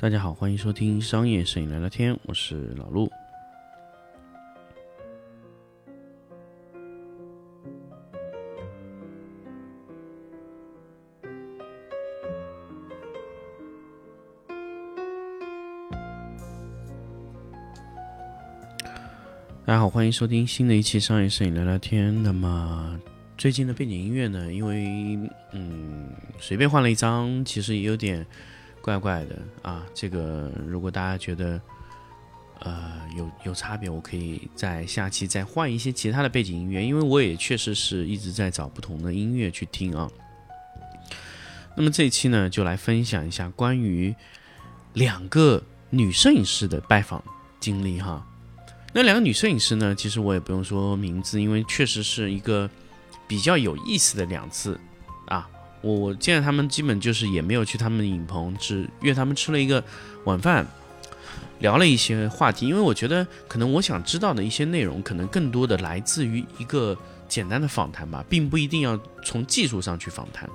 大家好，欢迎收听商业摄影聊聊天，我是老陆。大家好，欢迎收听新的一期商业摄影聊聊天。那么最近的背景音乐呢？因为嗯，随便换了一张，其实也有点怪怪的啊。这个如果大家觉得呃有有差别，我可以在下期再换一些其他的背景音乐，因为我也确实是一直在找不同的音乐去听啊。那么这一期呢，就来分享一下关于两个女摄影师的拜访经历哈。那两个女摄影师呢？其实我也不用说名字，因为确实是一个比较有意思的两次。我我见了他们，基本就是也没有去他们的影棚，只约他们吃了一个晚饭，聊了一些话题。因为我觉得可能我想知道的一些内容，可能更多的来自于一个简单的访谈吧，并不一定要从技术上去访谈。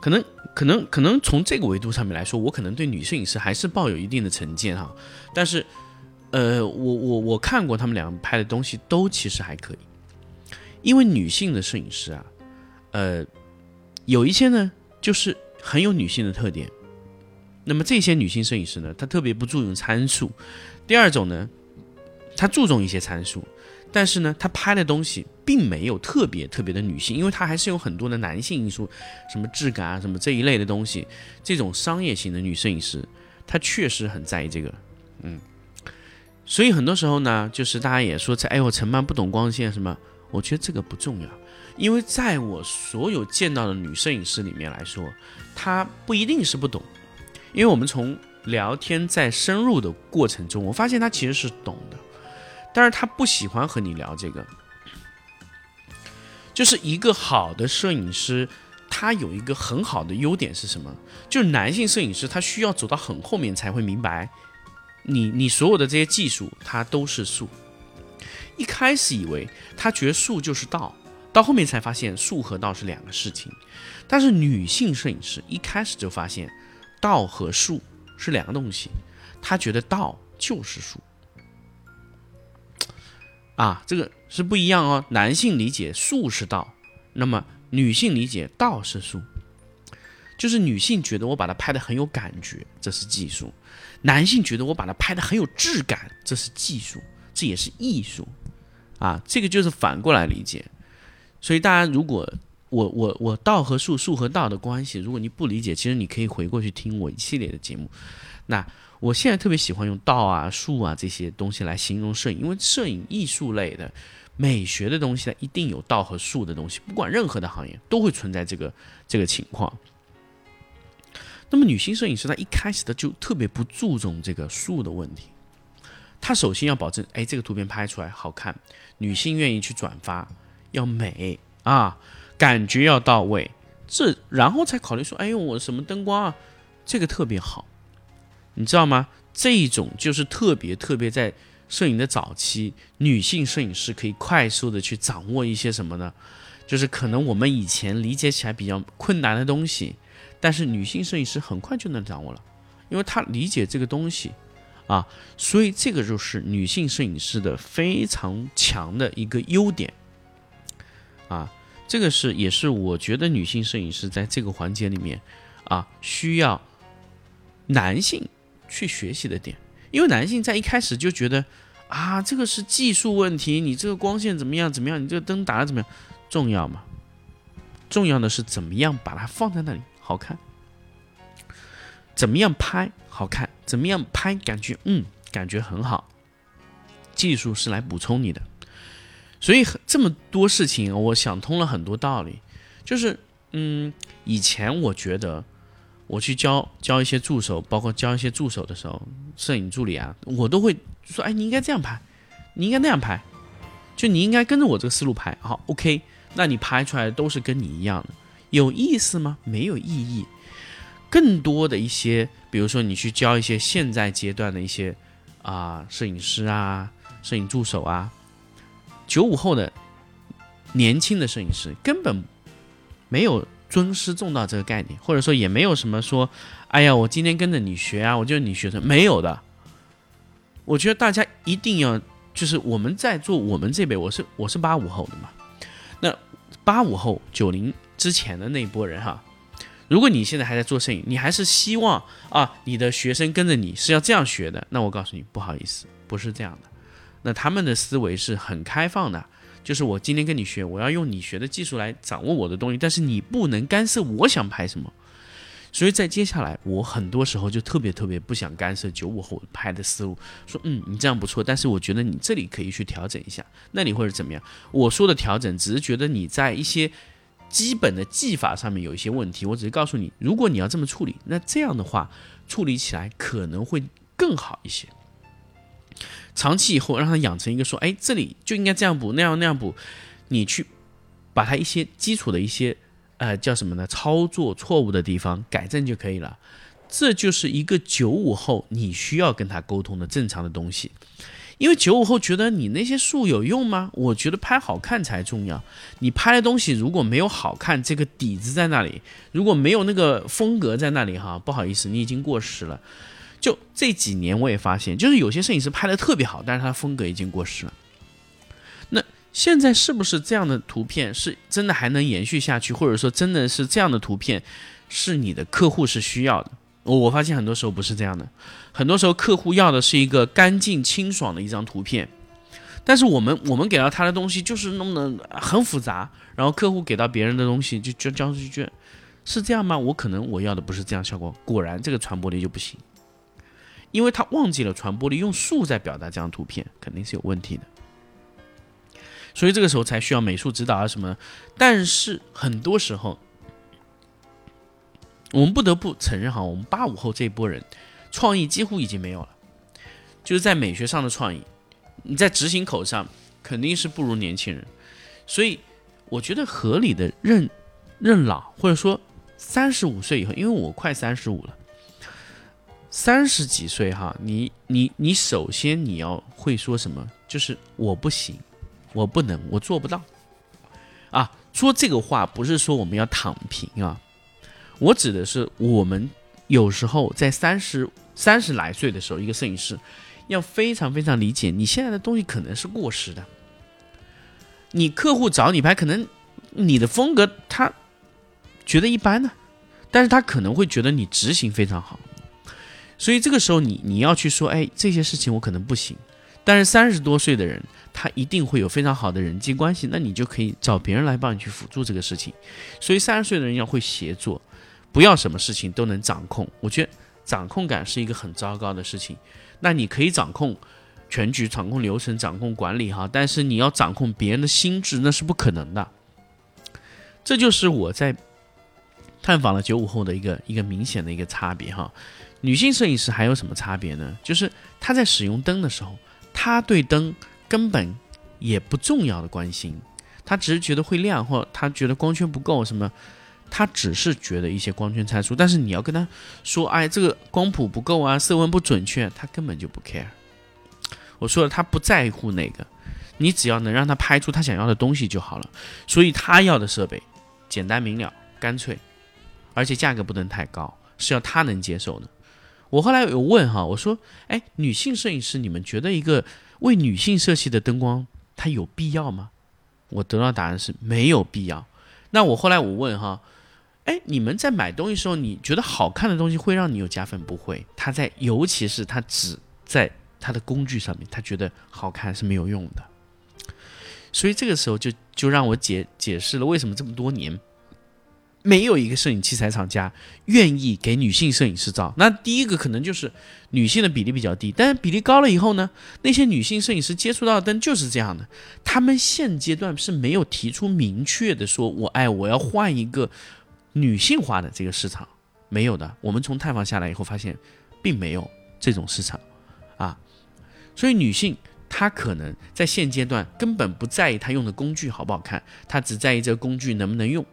可能可能可能从这个维度上面来说，我可能对女摄影师还是抱有一定的成见哈，但是。呃，我我我看过他们两个拍的东西，都其实还可以。因为女性的摄影师啊，呃，有一些呢，就是很有女性的特点。那么这些女性摄影师呢，她特别不注重参数。第二种呢，她注重一些参数，但是呢，她拍的东西并没有特别特别的女性，因为她还是有很多的男性因素，什么质感啊，什么这一类的东西。这种商业型的女摄影师，她确实很在意这个，嗯。所以很多时候呢，就是大家也说在哎呦陈曼不懂光线什么，我觉得这个不重要，因为在我所有见到的女摄影师里面来说，她不一定是不懂，因为我们从聊天在深入的过程中，我发现她其实是懂的，但是她不喜欢和你聊这个。就是一个好的摄影师，他有一个很好的优点是什么？就是男性摄影师他需要走到很后面才会明白。你你所有的这些技术，它都是术。一开始以为他觉得术就是道，到后面才发现术和道是两个事情。但是女性摄影师一开始就发现道和术是两个东西，她觉得道就是术。啊，这个是不一样哦。男性理解术是道，那么女性理解道是术。就是女性觉得我把它拍的很有感觉，这是技术；男性觉得我把它拍的很有质感，这是技术，这也是艺术，啊，这个就是反过来理解。所以大家如果我我我道和术术和道的关系，如果你不理解，其实你可以回过去听我一系列的节目。那我现在特别喜欢用道啊术啊这些东西来形容摄影，因为摄影艺术类的美学的东西呢，一定有道和术的东西，不管任何的行业都会存在这个这个情况。那么女性摄影师她一开始的就特别不注重这个术的问题，她首先要保证，哎，这个图片拍出来好看，女性愿意去转发，要美啊，感觉要到位，这然后才考虑说，哎呦，我什么灯光啊，这个特别好，你知道吗？这一种就是特别特别在摄影的早期，女性摄影师可以快速的去掌握一些什么呢？就是可能我们以前理解起来比较困难的东西。但是女性摄影师很快就能掌握了，因为她理解这个东西，啊，所以这个就是女性摄影师的非常强的一个优点，啊，这个是也是我觉得女性摄影师在这个环节里面，啊，需要男性去学习的点，因为男性在一开始就觉得，啊，这个是技术问题，你这个光线怎么样怎么样，你这个灯打的怎么样，重要吗？重要的是怎么样把它放在那里。好看，怎么样拍好看？怎么样拍感觉嗯，感觉很好。技术是来补充你的，所以这么多事情，我想通了很多道理。就是嗯，以前我觉得我去教教一些助手，包括教一些助手的时候，摄影助理啊，我都会说：“哎，你应该这样拍，你应该那样拍，就你应该跟着我这个思路拍。”好，OK，那你拍出来的都是跟你一样的。有意思吗？没有意义。更多的一些，比如说你去教一些现在阶段的一些啊摄影师啊、摄影助手啊，九五后的年轻的摄影师根本没有尊师重道这个概念，或者说也没有什么说，哎呀，我今天跟着你学啊，我就是你学生，没有的。我觉得大家一定要，就是我们在做我们这辈，我是我是八五后的嘛，那八五后九零之前的那一波人哈，如果你现在还在做摄影，你还是希望啊你的学生跟着你是要这样学的，那我告诉你，不好意思，不是这样的。那他们的思维是很开放的。就是我今天跟你学，我要用你学的技术来掌握我的东西，但是你不能干涉我想拍什么。所以在接下来，我很多时候就特别特别不想干涉九五后拍的思路，说嗯，你这样不错，但是我觉得你这里可以去调整一下，那里或者怎么样。我说的调整，只是觉得你在一些基本的技法上面有一些问题，我只是告诉你，如果你要这么处理，那这样的话处理起来可能会更好一些。长期以后，让他养成一个说，哎，这里就应该这样补，那样那样补，你去把他一些基础的一些，呃，叫什么呢？操作错误的地方改正就可以了。这就是一个九五后你需要跟他沟通的正常的东西。因为九五后觉得你那些术有用吗？我觉得拍好看才重要。你拍的东西如果没有好看，这个底子在那里，如果没有那个风格在那里，哈，不好意思，你已经过时了。就这几年，我也发现，就是有些摄影师拍的特别好，但是他风格已经过时了。那现在是不是这样的图片是真的还能延续下去，或者说真的是这样的图片是你的客户是需要的？我我发现很多时候不是这样的，很多时候客户要的是一个干净清爽的一张图片，但是我们我们给到他的东西就是弄得很复杂，然后客户给到别人的东西就就交出去，是这样吗？我可能我要的不是这样效果，果然这个传播力就不行。因为他忘记了传播力，用数在表达这张图片肯定是有问题的，所以这个时候才需要美术指导啊什么。但是很多时候，我们不得不承认哈，我们八五后这一波人创意几乎已经没有了，就是在美学上的创意，你在执行口上肯定是不如年轻人。所以我觉得合理的认认老，或者说三十五岁以后，因为我快三十五了。三十几岁哈，你你你首先你要会说什么？就是我不行，我不能，我做不到。啊，说这个话不是说我们要躺平啊，我指的是我们有时候在三十三十来岁的时候，一个摄影师要非常非常理解你现在的东西可能是过时的。你客户找你拍，可能你的风格他觉得一般呢，但是他可能会觉得你执行非常好。所以这个时候，你你要去说，哎，这些事情我可能不行，但是三十多岁的人，他一定会有非常好的人际关系，那你就可以找别人来帮你去辅助这个事情。所以三十岁的人要会协作，不要什么事情都能掌控。我觉得掌控感是一个很糟糕的事情。那你可以掌控全局、掌控流程、掌控管理哈，但是你要掌控别人的心智，那是不可能的。这就是我在探访了九五后的一个一个明显的一个差别哈。女性摄影师还有什么差别呢？就是她在使用灯的时候，她对灯根本也不重要的关心，她只是觉得会亮，或她觉得光圈不够什么，她只是觉得一些光圈参数。但是你要跟她说，哎，这个光谱不够啊，色温不准确，她根本就不 care。我说了，她不在乎那个，你只要能让她拍出她想要的东西就好了。所以她要的设备简单明了、干脆，而且价格不能太高，是要她能接受的。我后来有问哈，我说，哎，女性摄影师，你们觉得一个为女性设计的灯光，它有必要吗？我得到答案是没有必要。那我后来我问哈，哎，你们在买东西时候，你觉得好看的东西会让你有加分？不会，他在，尤其是他只在他的工具上面，他觉得好看是没有用的。所以这个时候就就让我解解释了为什么这么多年。没有一个摄影器材厂家愿意给女性摄影师照。那第一个可能就是女性的比例比较低，但是比例高了以后呢，那些女性摄影师接触到的灯就是这样的。他们现阶段是没有提出明确的说，我哎我要换一个女性化的这个市场，没有的。我们从探访下来以后发现，并没有这种市场啊。所以女性她可能在现阶段根本不在意她用的工具好不好看，她只在意这个工具能不能用。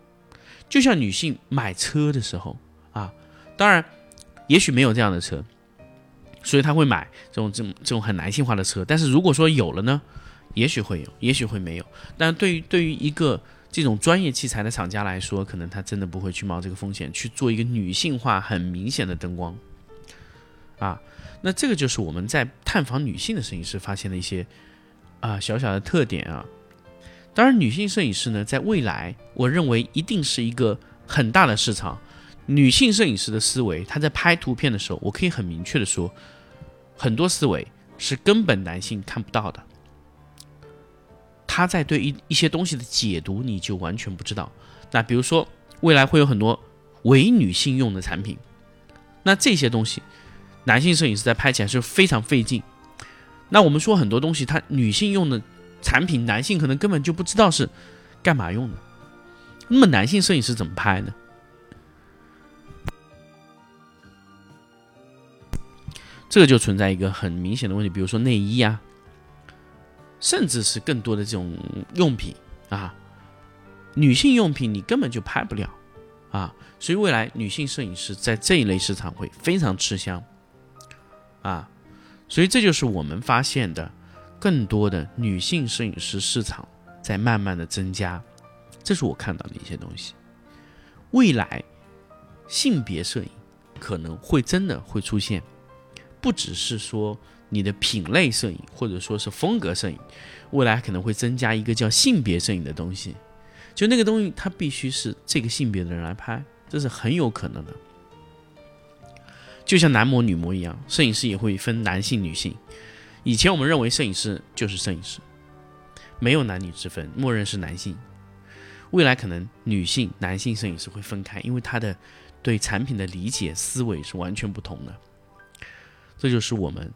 就像女性买车的时候啊，当然，也许没有这样的车，所以她会买这种这种这种很男性化的车。但是如果说有了呢，也许会有，也许会没有。但对于对于一个这种专业器材的厂家来说，可能他真的不会去冒这个风险去做一个女性化很明显的灯光啊。那这个就是我们在探访女性的摄影师发现的一些啊小小的特点啊。当然，女性摄影师呢，在未来，我认为一定是一个很大的市场。女性摄影师的思维，她在拍图片的时候，我可以很明确的说，很多思维是根本男性看不到的。他在对一一些东西的解读，你就完全不知道。那比如说，未来会有很多伪女性用的产品，那这些东西，男性摄影师在拍起来是非常费劲。那我们说很多东西，它女性用的。产品男性可能根本就不知道是干嘛用的，那么男性摄影师怎么拍呢？这个就存在一个很明显的问题，比如说内衣啊，甚至是更多的这种用品啊，女性用品你根本就拍不了啊，所以未来女性摄影师在这一类市场会非常吃香啊，所以这就是我们发现的。更多的女性摄影师市场在慢慢的增加，这是我看到的一些东西。未来性别摄影可能会真的会出现，不只是说你的品类摄影或者说是风格摄影，未来可能会增加一个叫性别摄影的东西，就那个东西它必须是这个性别的人来拍，这是很有可能的。就像男模女模一样，摄影师也会分男性女性。以前我们认为摄影师就是摄影师，没有男女之分，默认是男性。未来可能女性、男性摄影师会分开，因为他的对产品的理解思维是完全不同的。这就是我们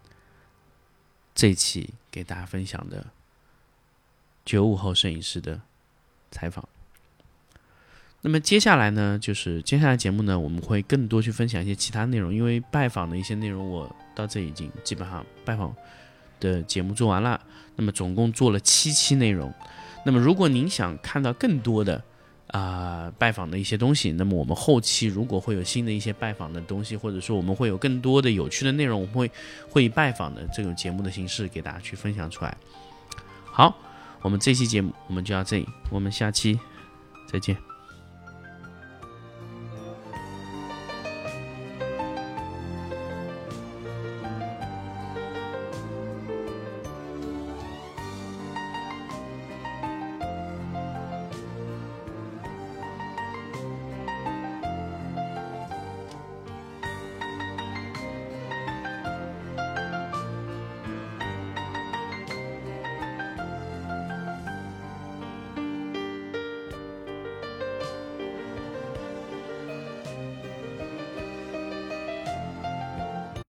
这一期给大家分享的九五后摄影师的采访。那么接下来呢，就是接下来节目呢，我们会更多去分享一些其他内容，因为拜访的一些内容，我到这已经基本上拜访。的节目做完了，那么总共做了七期内容。那么如果您想看到更多的啊拜访的一些东西，那么我们后期如果会有新的一些拜访的东西，或者说我们会有更多的有趣的内容，我们会会以拜访的这种节目的形式给大家去分享出来。好，我们这期节目我们就到这里，我们下期再见。